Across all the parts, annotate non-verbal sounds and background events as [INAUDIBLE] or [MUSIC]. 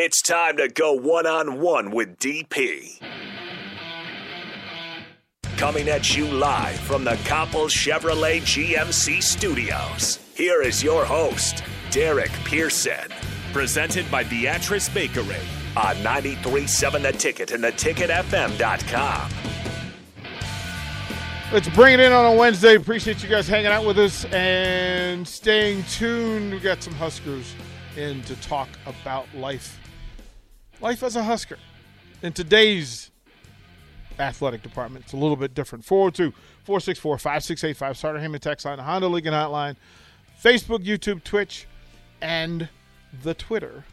It's time to go one on one with DP. Coming at you live from the Coppel Chevrolet GMC studios. Here is your host, Derek Pearson. Presented by Beatrice Bakery on 93.7 The Ticket and theticketfm.com. Let's bring it in on a Wednesday. Appreciate you guys hanging out with us and staying tuned. We got some Huskers in to talk about life. Life as a Husker. In today's athletic department, it's a little bit different. 402 464 5685. Sartor Hamann text line, Honda League and Hotline, Facebook, YouTube, Twitch, and the Twitter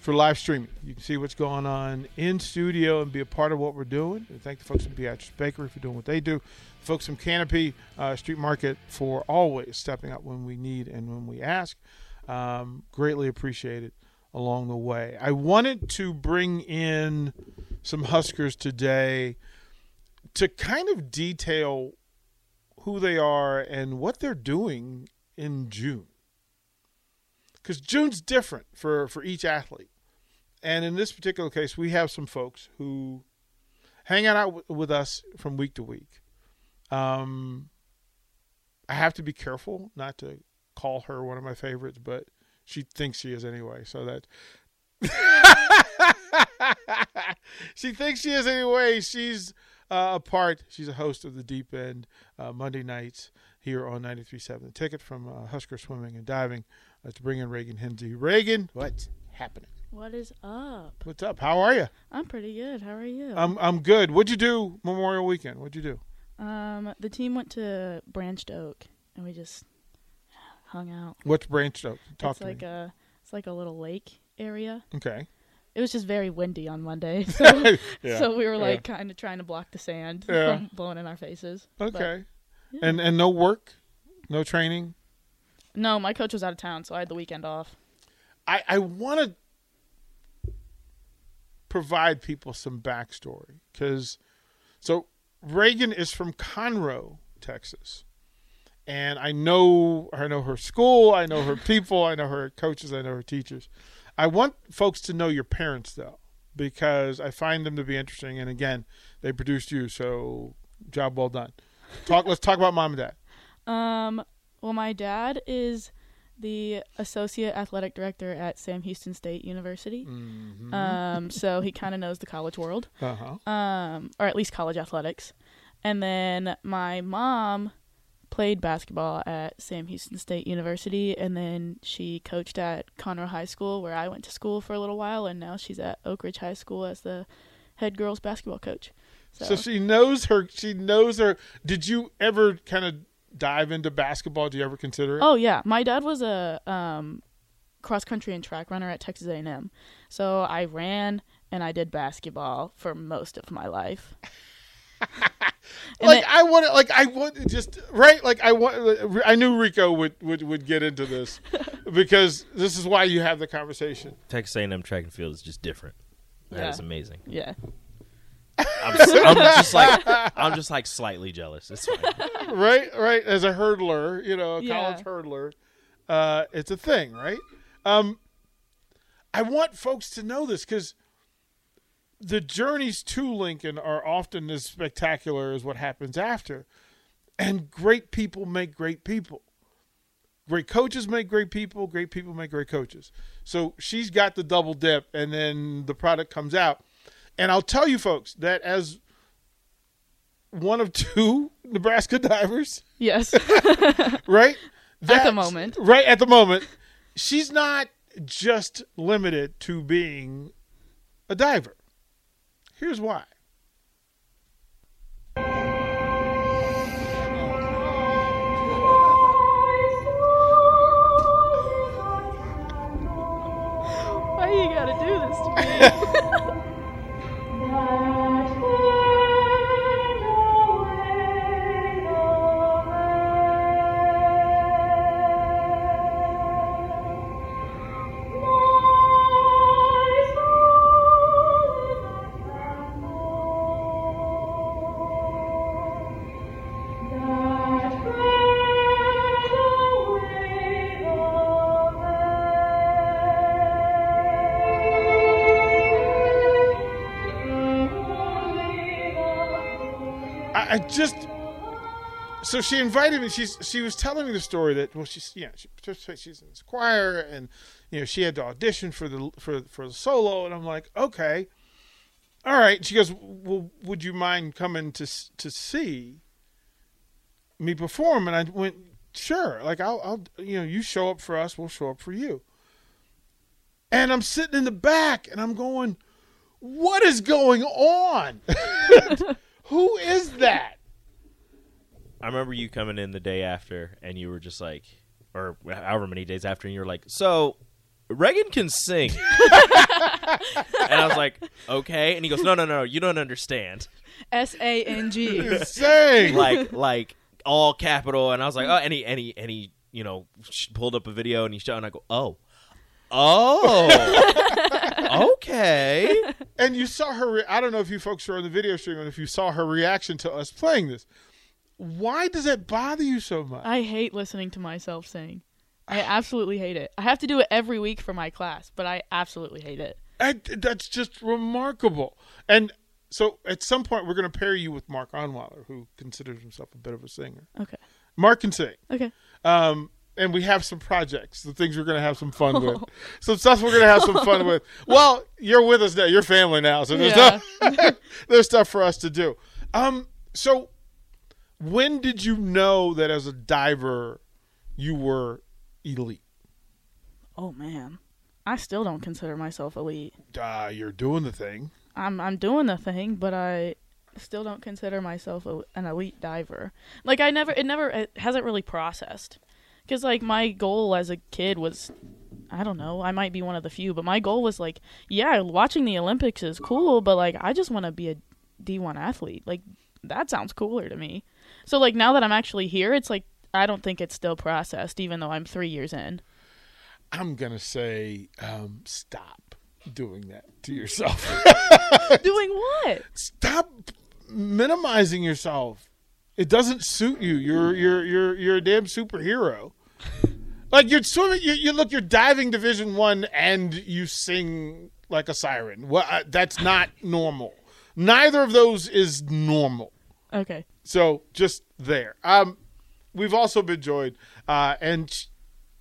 for live streaming. You can see what's going on in studio and be a part of what we're doing. And thank the folks at Beatrice Bakery for doing what they do. The folks from Canopy uh, Street Market for always stepping up when we need and when we ask. Um, greatly appreciated along the way. I wanted to bring in some Huskers today to kind of detail who they are and what they're doing in June because June's different for for each athlete. And in this particular case, we have some folks who hang out with us from week to week. Um, I have to be careful not to call her one of my favorites, but she thinks she is anyway. So that [LAUGHS] she thinks she is anyway. She's uh, a part. She's a host of the Deep End uh, Monday nights here on 93.7. The ticket from uh, Husker Swimming and Diving. Let's bring in Reagan Hensley. Reagan, what's happening? What is up? What's up? How are you? I'm pretty good. How are you? I'm I'm good. What'd you do Memorial Weekend? What'd you do? um, the team went to Branched Oak and we just hung out. What's Branch Oak? Talk it's to like me. a it's like a little lake area. okay. It was just very windy on Monday, [LAUGHS] so, Yeah. so we were yeah. like kind of trying to block the sand Yeah. from blowing in our faces. But, Okay. yeah. And and no work, no training. no, my coach was out of town, so I had the weekend off. I I want to provide people some backstory because so Reagan is from Conroe, Texas, and I know I know her school, I know her people, I know her coaches, I know her teachers. I want folks to know your parents though, because I find them to be interesting. And again, they produced you, so job well done. Talk. let's talk about mom and dad. Um, well, my dad is the associate athletic director at Sam Houston State University. Mm-hmm. Um, so he kind of knows the college world. Uh huh. um, or at least college athletics. And then my mom played basketball at Sam Houston State University, and then she coached at Conroe High School, where I went to school for a little while, and now she's at Oak Ridge High School as the head girls basketball coach. So, So she knows her. She knows her. Did you ever kind of dive into basketball? Do you ever consider it? oh yeah, my dad was a um, cross country and track runner at Texas A&M, so I ran and I did basketball for most of my life. [LAUGHS] And like then- I want to. Like I want just right. Like I want. I knew Rico would would would get into this [LAUGHS] because this is why you have the conversation. Texas A&M track and field is just different. That Yeah. is amazing. Yeah. I'm just, I'm [LAUGHS] just like I'm just like slightly jealous. It's fine. [LAUGHS] right, right. As a hurdler, you know, a Yeah. college hurdler, uh, it's a thing, right? Um, I want folks to know this because the journeys to Lincoln are often as spectacular as what happens after, and great people make great people. Great coaches make great people. Great people make great coaches. So she's got the double dip, and then the product comes out. And I'll tell you, folks, that as one of two [LAUGHS] Nebraska divers, Yes. [LAUGHS] right? At the moment. Right at the moment. She's not just limited to being a diver. Here's why. I, just so she invited me. She's she was telling me the story that well she's yeah she, she's in this choir and you know she had to audition for the for for the solo and I'm like okay, all right. She goes well would you mind coming to to see me perform and I went sure like I'll I'll you know you show up for us we'll show up for you. And I'm sitting in the back and I'm going, what is going on? [LAUGHS] Who is that? I remember you coming in the day after, and you were just like, or however many days after, and you were like, "So, Reagan can sing," [LAUGHS] and I was like, "Okay," and he goes, "No, no, no, you don't understand." S A N G. Saying Like, like all capital, and I was like, "Oh," and he, and he, and he, you know, pulled up a video, and he showed, and I go, "Oh, [LAUGHS] oh, okay." And you saw her. Re- I don't know if you folks were on the video stream and if you saw her reaction to us playing this. Why does that bother you so much? I hate listening to myself sing. I absolutely hate it. I have to do it every week for my class, but I absolutely hate it. I, that's just remarkable. And so at some point, we're going to pair you with Mark Onweiler, who considers himself a bit of a singer. Okay. Mark can sing. Okay. Um, and we have some projects, the things we're going to have some fun with, [LAUGHS] some stuff we're going to have some fun with. [LAUGHS] Well, you're with us now. You're family now, so there's Yeah. stuff, [LAUGHS] there's stuff for us to do. Um, so when did you know that as a diver you were elite? Oh man. I still don't consider myself elite. Uh, you're doing the thing. I'm I'm doing the thing, but I still don't consider myself a, an elite diver. Like I never it never it hasn't really processed. Cuz like my goal as a kid was I don't know, I might be one of the few, but my goal was like, yeah, watching the Olympics is cool, but like I just want to be a D1 athlete. Like that sounds cooler to me. So like now that I'm actually here, it's like I don't think it's still processed even though I'm 3 years in. I'm gonna say, um, stop doing that to yourself. [LAUGHS] Doing what? stop minimizing yourself. It doesn't suit you. You're you're you're you're a damn superhero. Like you're swimming, you, you look, you're diving Division One, and you sing like a siren. Well, uh, that's not normal. Neither of those is normal. Okay. So just there. Um, we've also been joined, uh, and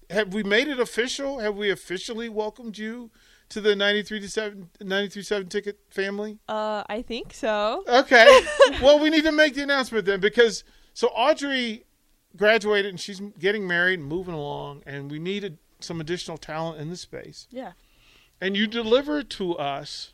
have we made it official? Have we officially welcomed you to the 93 to 7 93 7 ticket family? Uh, I think so. Okay. [LAUGHS] well, we need to make the announcement then because so Audrey graduated and she's getting married and moving along, and we needed some additional talent in the space. Yeah. And you delivered to us.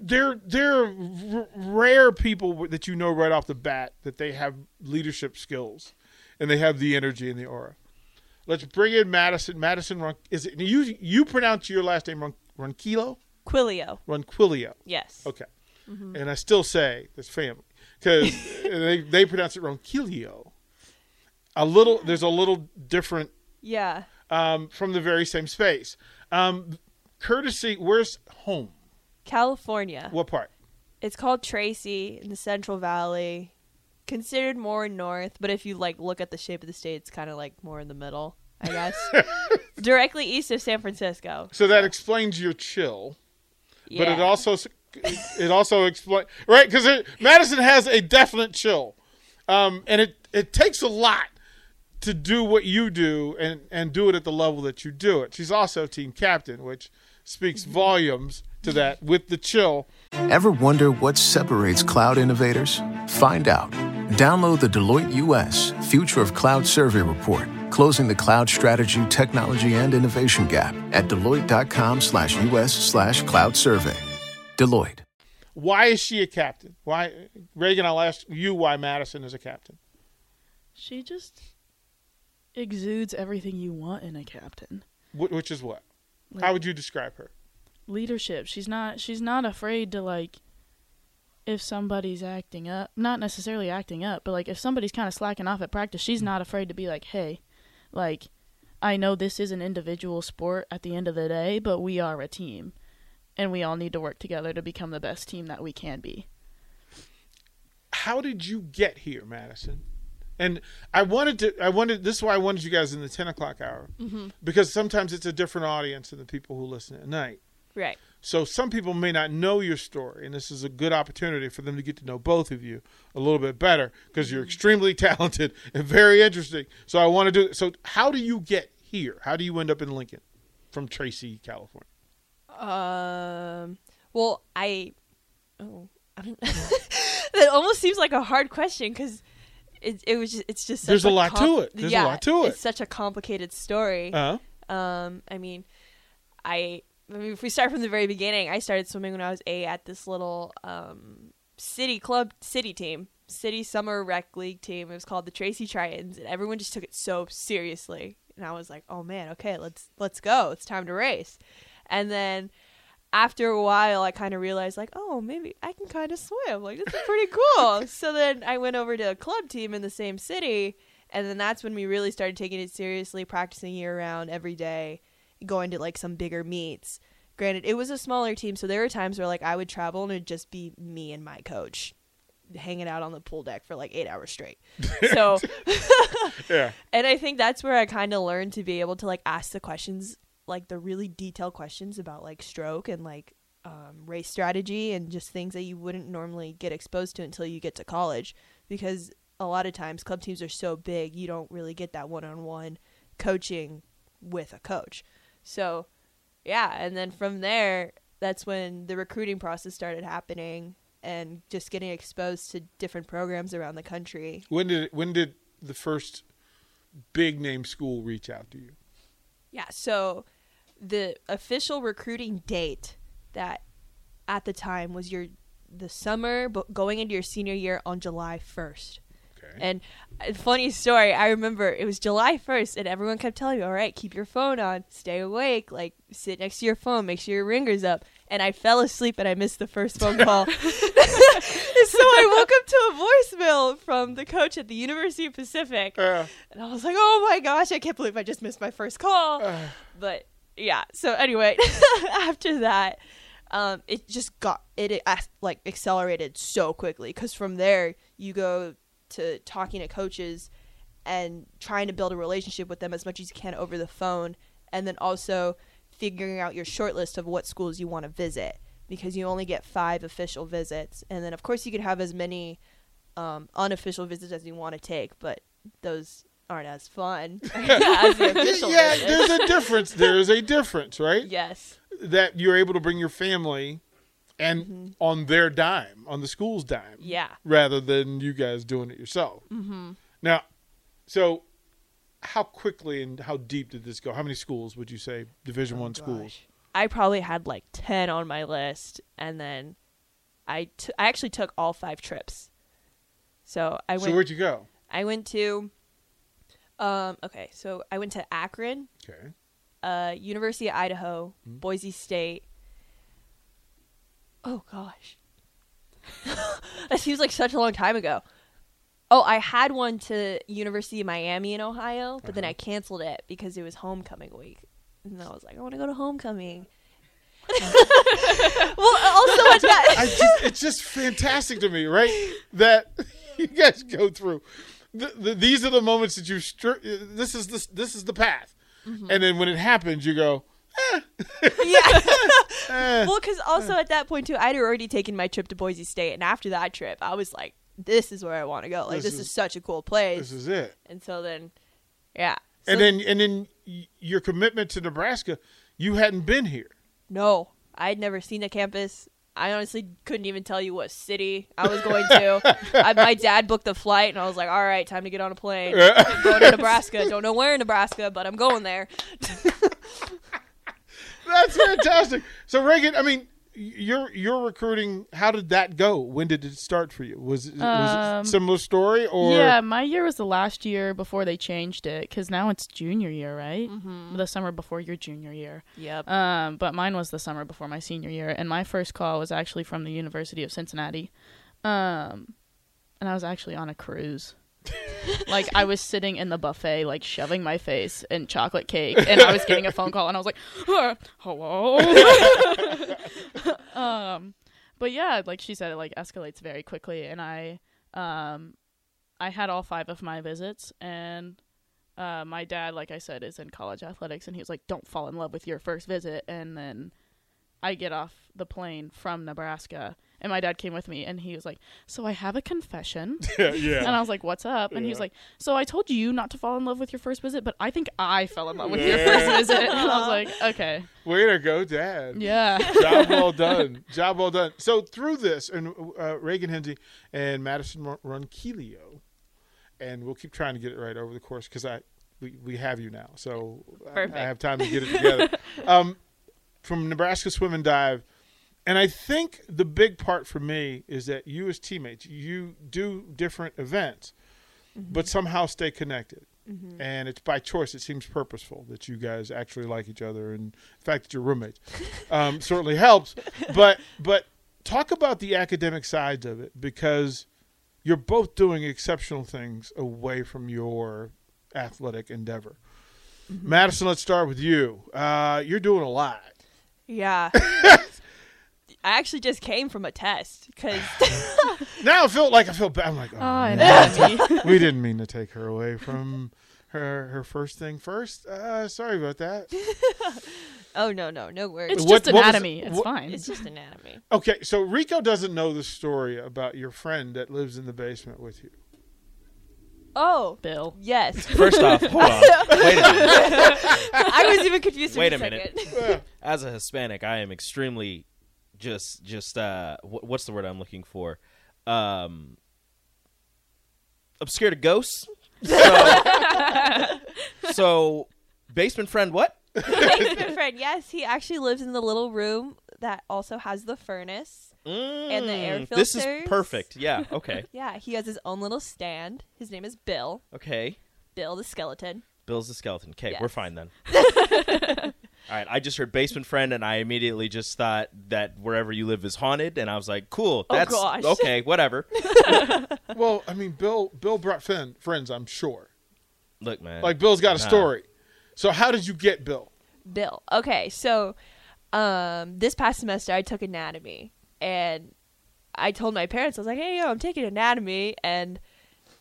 They're they're r- rare people that you know right off the bat that they have leadership skills, and they have the energy and the aura. Let's bring in Madison. Madison, Ron, is it you? You pronounce your last name Ron, Ronquillo? Quilio. Ronquillo. Yes. Okay. Mm-hmm. And I still say this family because [LAUGHS] they they pronounce it wrong. Kilio. A little, there's a little different Yeah. um, from the very same space. Um, courtesy, where's home? California. What part? It's called Tracy in the Central Valley. Considered more north, but if you like look at the shape of the state, it's kind of like more in the middle, I guess. [LAUGHS] Directly east of San Francisco. So that explains your chill, yeah. but it also it also explains right because Madison has a definite chill, um, and it it takes a lot to do what you do and and do it at the level that you do it. She's also team captain, which speaks volumes to that with the chill. Ever wonder what separates cloud innovators? Find out. Download the Deloitte US Future of Cloud Survey Report, closing the cloud strategy, technology, and innovation gap at deloitte.com slash US slash cloud survey. Deloitte. Why is she a captain? Why Reagan? I'll ask you why Madison is a captain. She just exudes everything you want in a captain. Wh- Which is what? How would you describe her? Leadership. She's not she's not afraid to like if somebody's acting up, not necessarily acting up, but like if somebody's kind of slacking off at practice, she's not afraid to be like, "Hey, like I know this is an individual sport at the end of the day, but we are a team and we all need to work together to become the best team that we can be." how did you get here, Madison? And I wanted to, I wanted, this is why I wanted you guys in the 10 o'clock hour, mm-hmm. because sometimes it's a different audience than the people who listen at night. Right. So some people may not know your story, and this is a good opportunity for them to get to know both of you a little bit better because you're mm-hmm. extremely [LAUGHS] talented and very interesting. So I want to do. So how do you get here? How do you end up in Lincoln from Tracy, California? Um. Well, I. Oh, I don't. [LAUGHS] that almost seems like a hard question because it it was just, it's just such There's a lot com- to it. There's a yeah, lot to it. It's such a complicated story. Uh, Um, I mean, I, I mean, if we start from the very beginning, I started swimming when I was eight at this little um, city club, city team, city summer rec league team. It was called the Tracy Tritons, and everyone just took it so seriously. And I was like, oh man, okay, let's let's go. It's time to race. And then after a while, I kind of realized like, oh, maybe I can kind of swim. Like this is pretty cool. [LAUGHS] so then I went over to a club team in the same city, and then that's when we really started taking it seriously, practicing year round every day, going to like some bigger meets. Granted, it was a smaller team, so there were times where like I would travel and it'd just be me and my coach hanging out on the pool deck for like eight hours straight. [LAUGHS] So yeah. [LAUGHS] and I think that's where I kind of learned to be able to like ask the questions, like the really detailed questions about like stroke and like um, race strategy and just things that you wouldn't normally get exposed to until you get to college. Because a lot of times club teams are so big, you don't really get that one on one coaching with a coach. So, yeah. And then from there, that's when the recruiting process started happening and just getting exposed to different programs around the country. When did when did the first big name school reach out to you? Yeah, so the official recruiting date that at the time was your the summer but going into your senior year on July 1st. Okay. And uh, funny story, I remember it was July 1st and everyone kept telling me, "All right, keep your phone on, stay awake, like sit next to your phone, make sure your ringer's up." And I fell asleep and I missed the first phone call. [LAUGHS] [LAUGHS] so I woke up to a voicemail from the coach at the University of Pacific. Uh, And I was like, oh my gosh, I can't believe I just missed my first call. but yeah, so anyway, [LAUGHS] after that, um, it just got, it, like accelerated so quickly because from there, you go to talking to coaches and trying to build a relationship with them as much as you can over the phone. And then also figuring out your short list of what schools you want to visit because you only get five official visits. And then, of course, you could have as many um, unofficial visits as you want to take, but those aren't as fun [LAUGHS] [LAUGHS] as the official yeah, there's a difference. There is a difference, right? Yes. That you're able to bring your family and Mm-hmm. on their dime, on the school's dime, Yeah. rather than you guys doing it yourself. Mm-hmm. Now, so how quickly and how deep did this go? How many schools would you say Division One schools? Oh, I probably had like 10 on my list and then I t- I actually took all five trips. So I went. So where'd you go? I went to um okay, so I went to Akron, Okay. uh University of Idaho, Hmm. Boise State. Oh gosh. [LAUGHS] that seems like such a long time ago. Oh, I had one to University of Miami in Ohio, but Uh-huh. then I canceled it because it was homecoming week. And I was like, I want to go to homecoming. [LAUGHS] well, also at that I [LAUGHS] just, it's just fantastic to me, right? That you guys go through. The, the, these are the moments that you. Str- this is this this is the path, Mm-hmm. and then when it happens, you go. [LAUGHS] yeah. [LAUGHS] Eh. well, because also at that point too, I'd already taken my trip to Boise State, and after that trip, I was like, "This is where I want to go. Like, This this, is- is, such a cool place." This is it. and so then, yeah. So, And then and then y- your commitment to Nebraska, you hadn't been here. no, I'd never seen the campus. I honestly couldn't even tell you what city I was going to. I, my dad booked the flight, and I was like, "All right, time to get on a plane. I'm going to Nebraska. Don't know where in Nebraska, but I'm going there." [LAUGHS] That's fantastic. so Reagan, I mean, your your recruiting, how did that go? When did it start for you? Was it, was it Um, similar story or yeah, my year was the last year before they changed it because now it's junior year, right? Mm-hmm. The summer before your junior year. Yep. Um, but mine was the summer before my senior year, and my first call was actually from the University of Cincinnati. Um, and I was actually on a cruise. [LAUGHS] like I was sitting in the buffet, like shoving my face in chocolate cake, and I was getting a phone call, and I was like, "Uh, "Hello." [LAUGHS] um, but yeah, like she said, it like escalates very quickly, and I, um, I had all five of my visits, and uh, my dad, like I said, is in college athletics, and he was like, "Don't fall in love with your first visit." And then I get off the plane from Nebraska, and my dad came with me, and he was like, "So I have a confession." [LAUGHS] yeah, yeah. And I was like, "What's up?" And he was like, "So I told you not to fall in love with your first visit, but I think I fell in love with your first visit." And I was [LAUGHS] like, "Okay, Way to go, Dad. yeah." Job well [LAUGHS] done. Job well done. So through this, and uh, Reagan Hendy and Madison Ron- Ronquillo, and we'll keep trying to get it right over the course because I we, we have you now, so I- I have time to get it together. um, from Nebraska Swim and Dive, and I think the big part for me is that you as teammates, you do different events, but somehow stay connected. And it's by choice. It seems purposeful that you guys actually like each other, and the fact that you're roommates [LAUGHS] um, certainly helps. But but talk about the academic sides of it because you're both doing exceptional things away from your athletic endeavor. Madison, let's start with you. Uh, you're doing a lot. Yeah. [LAUGHS] I actually just came from a test because [LAUGHS] [LAUGHS] Now I feel like I feel bad. I'm like, oh, Oh, man, [LAUGHS] anatomy. we didn't mean to take her away from her her first thing first. Uh, sorry about that. oh no no no worries. it's What- just what was- anatomy. it's what- fine. It's just anatomy. Okay, so Rico doesn't know the story about your friend that lives in the basement with you. Oh Bill. yes. First off, hold on. Wait a minute. I was even confused. Wait a a minute. As a Hispanic, I am extremely just just uh wh- what's the word I'm looking for? Um I'm scared of ghosts. So, [LAUGHS] so basement friend what? Basement friend. Yes, he actually lives in the little room that also has the furnace. And the air Mm, This is perfect. Yeah, okay. [LAUGHS] Yeah, he has his own little stand. His name is Bill. Okay. Bill the skeleton. Bill's the skeleton. Okay, we're fine then. [LAUGHS] All right, I just heard basement friend, and I immediately just thought that wherever you live is haunted, and I was like, cool. Oh, That's gosh. okay. Whatever. [LAUGHS] Well, I mean, Bill Bill brought fin- friends, I'm sure. Look, man. Like Bill's got a Nah. story. So how did you get Bill? Bill. Okay, so um, this past semester I took anatomy, and I told my parents I was like, "Hey, yo, I'm taking anatomy," and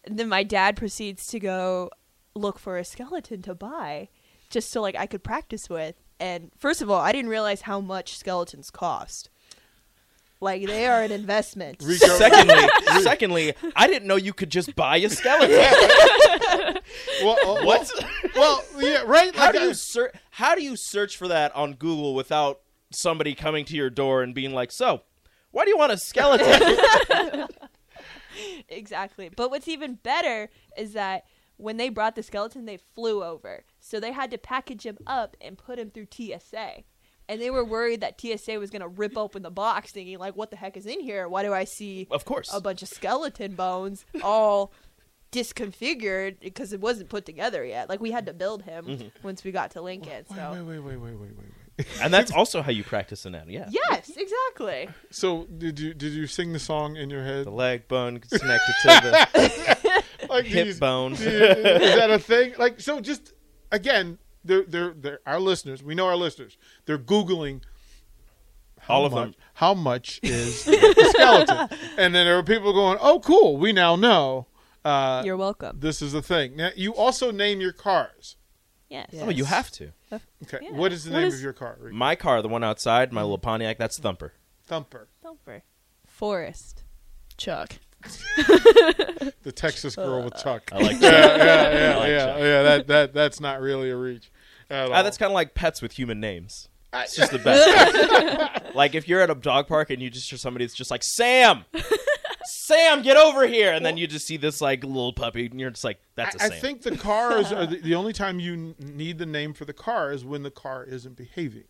then my dad proceeds to go look for a skeleton to buy, just so like I could practice with. And first of all, I didn't realize how much skeletons cost. Like they are an investment. [LAUGHS] Secondly, [LAUGHS] secondly, I didn't know you could just buy a skeleton. [LAUGHS] well, uh, well, What? Well, yeah, right. How Like, do you uh, search? How do you search for that on Google without somebody coming to your door and being like, "So, why do you want a skeleton?" exactly. But what's even better is that when they brought the skeleton, they flew over. So they had to package him up and put him through TSA. And they were worried that TSA was going to rip open the box, thinking, like, what the heck is in here? Why do I see of course. a bunch of skeleton bones all disconfigured because it wasn't put together yet? Like, we had to build him Mm-hmm. once we got to Lincoln. wait, So, wait, wait, wait, wait, wait, wait, wait. and that's also how you practice anatomy. Yeah. yes, exactly. So did you did you sing the song in your head? The leg bone connected to the [LAUGHS] Like hip these- bone. is that a thing? Like so, just again, they're they're they're our listeners. We know our listeners. They're googling. how All of much- them. How much is the skeleton? [LAUGHS] And then there are people going, "Oh, cool! We now know uh, You're welcome. this is the thing." Now, you also name your cars. Yes. Oh, you have to. Okay, Yeah. what is the What name is- of your car? Rick? My car, the one outside, my little Pontiac, that's Thumper. Thumper, Thumper. Forest. Chuck. The Texas girl with Chuck. I like yeah, that. yeah, I yeah, like yeah, Chuck. yeah. That that that's not really a reach. At Ah, all. that's kind of like pets with human names. It's just the [LAUGHS] best. like if you're at a dog park and you just hear somebody that's just like Sam, Sam, get over here, and then you just see this like little puppy, and you're just like, that's a I, I Sam. think the cars are the, [LAUGHS] the only time you n- need the name for the car is when the car isn't behaving.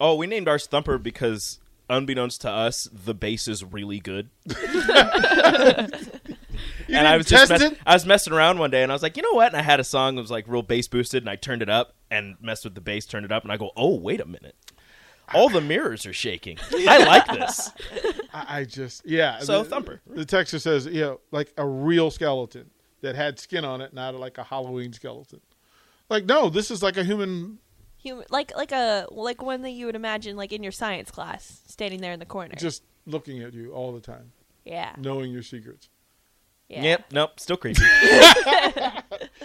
oh, we named ours Thumper because, unbeknownst to us, the bass is really good. [LAUGHS] [LAUGHS] You and I was just mess- I was messing around one day, and I was like, you know what? And I had a song that was like real bass boosted, and I turned it up and messed with the bass, turned it up, and I go, oh, wait a minute. All the mirrors are shaking. I like this. [LAUGHS] I, I just yeah. So, the, Thumper. The texter says you know like a real skeleton that had skin on it, not like a Halloween skeleton. Like no, this is like a human. Human, like like a like one that you would imagine like in your science class, standing there in the corner. Just looking at you all the time, yeah, knowing your secrets. yeah. Yep. Nope. Still creepy. [LAUGHS]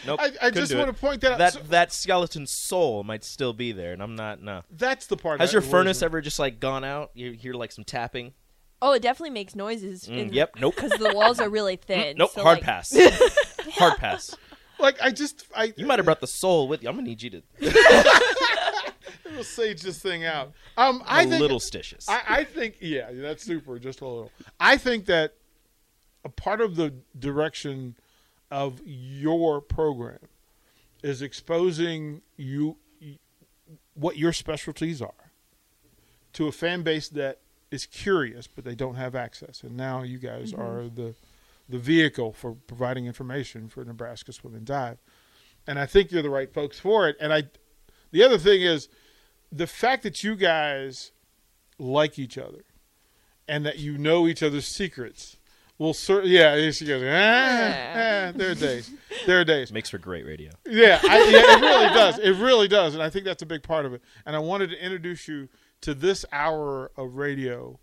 Nope. I, I just want it. to point that out. that So- that skeleton soul might still be there, and I'm not. No. that's the part. Has that your furnace me. ever just like gone out? You hear like some tapping. Oh, it definitely makes noises. Mm, yep. Nope. Because the walls are really thin. Nope. so, hard like- pass. [LAUGHS] hard pass. Like I just I You might have brought the soul with you. I'm gonna need you to. [LAUGHS] We'll sage this thing out. Um, I a think little stitches. I, I think yeah, that's super. Just a little. I think that a part of the direction of your program is exposing you what your specialties are to a fan base that is curious but they don't have access. And now you guys are the the vehicle for providing information for Nebraska Swim and Dive. And I think you're the right folks for it. And I the other thing is the fact that you guys like each other and that you know each other's secrets will certainly yeah there she goes. Ah, ah, there are days. There are days. Makes for great radio. yeah, I, yeah it really does. It really does and i think that's a big part of it. And i wanted to introduce you to this hour of radio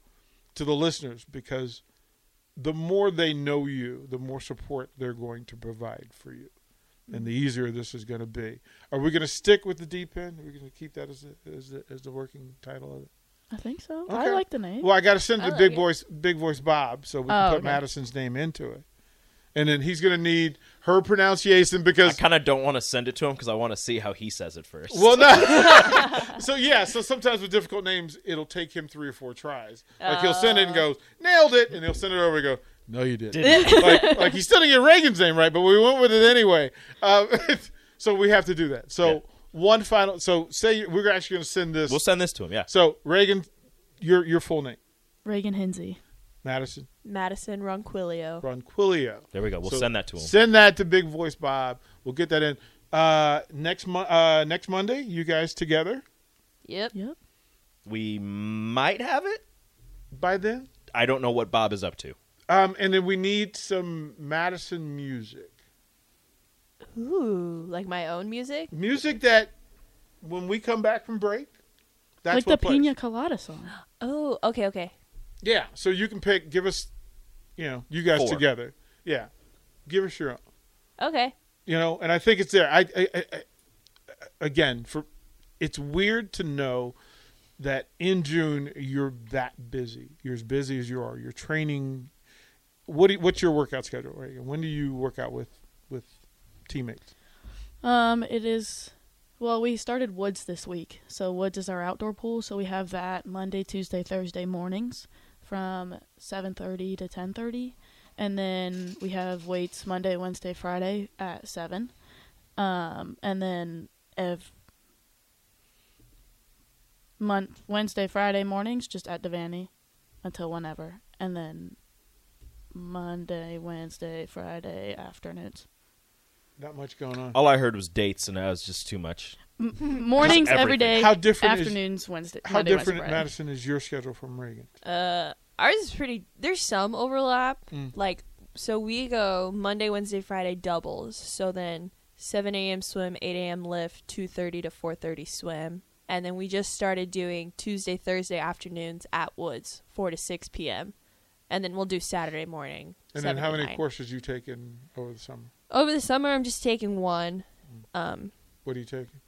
to the listeners because the more they know you the more support they're going to provide for you and the easier this is going to be are we going to stick with the deep end are we going to keep that as the, as the, as the working title of it I think so. Okay. I like the name. well, I got to send it I to like Big it. Voice, Big Voice Bob, so we can Oh, put okay. Madison's name into it, and then he's going to need her pronunciation because I kind of don't want to send it to him because I want to see how he says it first. Well, no. [LAUGHS] [LAUGHS] so yeah, so sometimes with difficult names, it'll take him three or four tries. Like he'll send it and oh. goes, nailed it, and he'll send it over and go, no, you didn't. [LAUGHS] like, like he still didn't get Reagan's name right, but we went with it anyway. Um, [LAUGHS] so we have to do that. So Yeah. one final. So say we're actually going to send this. we'll send this to him. Yeah. so Reagan, your your full name, Reagan Hinsey. Madison Madison Ronquillo. Ronquillo. There we go. We'll So send that to him. Send that to Big Voice Bob. We'll get that in uh, next mo- uh, next Monday. You guys together Yep. Yep. we might have it. by then, I don't know what Bob is up to. Um, and then we need some Madison music, Ooh, like my own music. music that when we come back from break, that's like the plays. Pina Colada song. Oh, okay, okay. Yeah, so you can pick. Give us, you know, you guys Four. together. Yeah, give us your own. Okay. you know and i think it's there I, I, I, I again for it's weird to know that in june you're that busy you're as busy as you are you're training what you, what's your workout schedule Reagan? when do you work out with with teammates Um, it is. Well, we started Woods this week, so Woods is our outdoor pool. So we have that Monday, Tuesday, Thursday mornings from seven thirty to ten thirty, and then we have weights Monday, Wednesday, Friday at seven, um, and then if month Wednesday, Friday mornings just at Devaney until whenever, and then Monday, Wednesday, Friday afternoons. not much going on All I heard was dates, and that was just too much. Mornings every everything. day. How different is- afternoons Wednesday. how Monday, different Wednesday, madison is your schedule from reagan Uh, ours is pretty. There's some overlap. Mm. Like, so we go Monday, Wednesday, Friday doubles. So then 7 a.m. swim, 8 a.m. lift, 2:30 to 4:30 swim, and then we just started doing Tuesday, Thursday afternoons at Woods, 4 to 6 p.m. And then we'll do Saturday morning. and then how many 9. courses you taking over the summer Over the summer, I'm just taking one. Um, what are you taking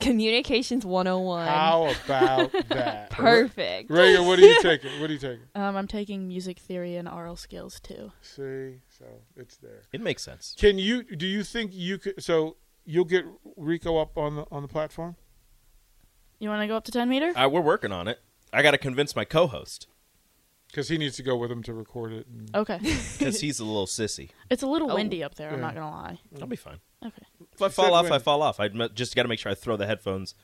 Communications 101. how [LAUGHS] about that Perfect. reagan what are you taking what are you taking [LAUGHS] Um, I'm taking music theory and aural skills too. see so it's there It makes sense. Can you? Do you think you could? So you'll get Rico up on the on the platform. You want to go up to 10 meter? Uh, we're working on it. I got to convince my co-host because he needs to go with him to record it. And, Okay. [LAUGHS] because he's a little sissy. it's a little Oh. windy up there. I'm not gonna lie. I'll be fine. Okay. If I said fall off, when. I fall off. I just got to make sure I throw the headphones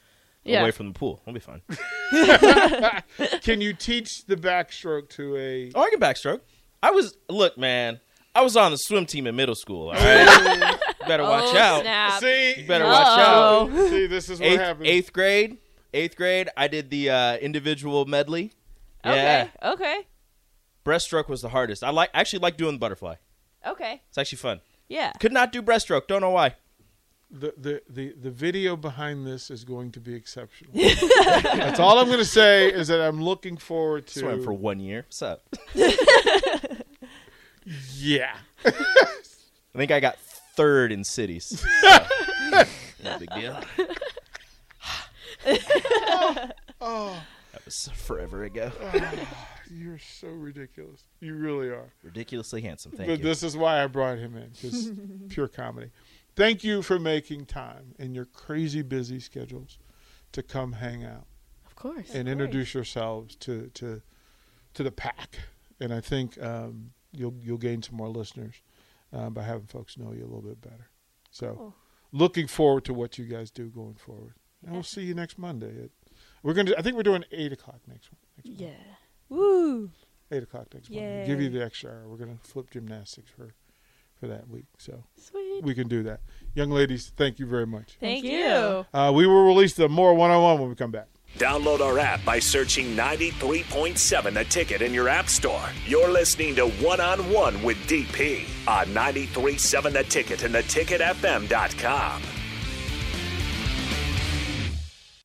Yeah. away from the pool. I'll be fine. [LAUGHS] [LAUGHS] can you teach the backstroke to a? Oh, I can backstroke. I was look, man. I was on the swim team in middle school. All right, better watch oh, out. Snap. See, You better watch out. See, this is what Eighth, happens. eighth grade, eighth grade. I did the uh, individual medley. Yeah, Okay. Okay. breaststroke was the hardest. I like actually like doing the butterfly. Okay. It's actually fun. Yeah. Could not do breaststroke. Don't know why. The, the the the video behind this is going to be exceptional. [LAUGHS] That's all I'm going to say is that I'm looking forward to. Swam for one year. What's up? [LAUGHS] yeah. I think I got third in cities. [LAUGHS] So, no big deal. Oh, oh, That was forever ago. Oh. You're so ridiculous. You really are. Ridiculously handsome. Thank but you. this is why I brought him in because [LAUGHS] pure comedy. Thank you for making time in your crazy busy schedules to come hang out Of course. and introduce yourselves to to to the pack. And I think um, you'll you'll gain some more listeners uh, by having folks know you a little bit better. So, Cool. looking forward to what you guys do going forward. And we'll see you next Monday. At, we're gonna. I think we're doing eight o'clock next one. Next yeah. Monday. Woo! eight o'clock next Monday. Give you the extra hour. We're gonna flip gymnastics for for that week. So Sweet. we can do that. Young ladies, thank you very much. Thank, Thank you. you. Uh, we will release the more one on one when we come back. Download our app by searching 93.7 The Ticket in your app store. You're listening to One on One with DP on 93.7 The Ticket and theticketfm.com.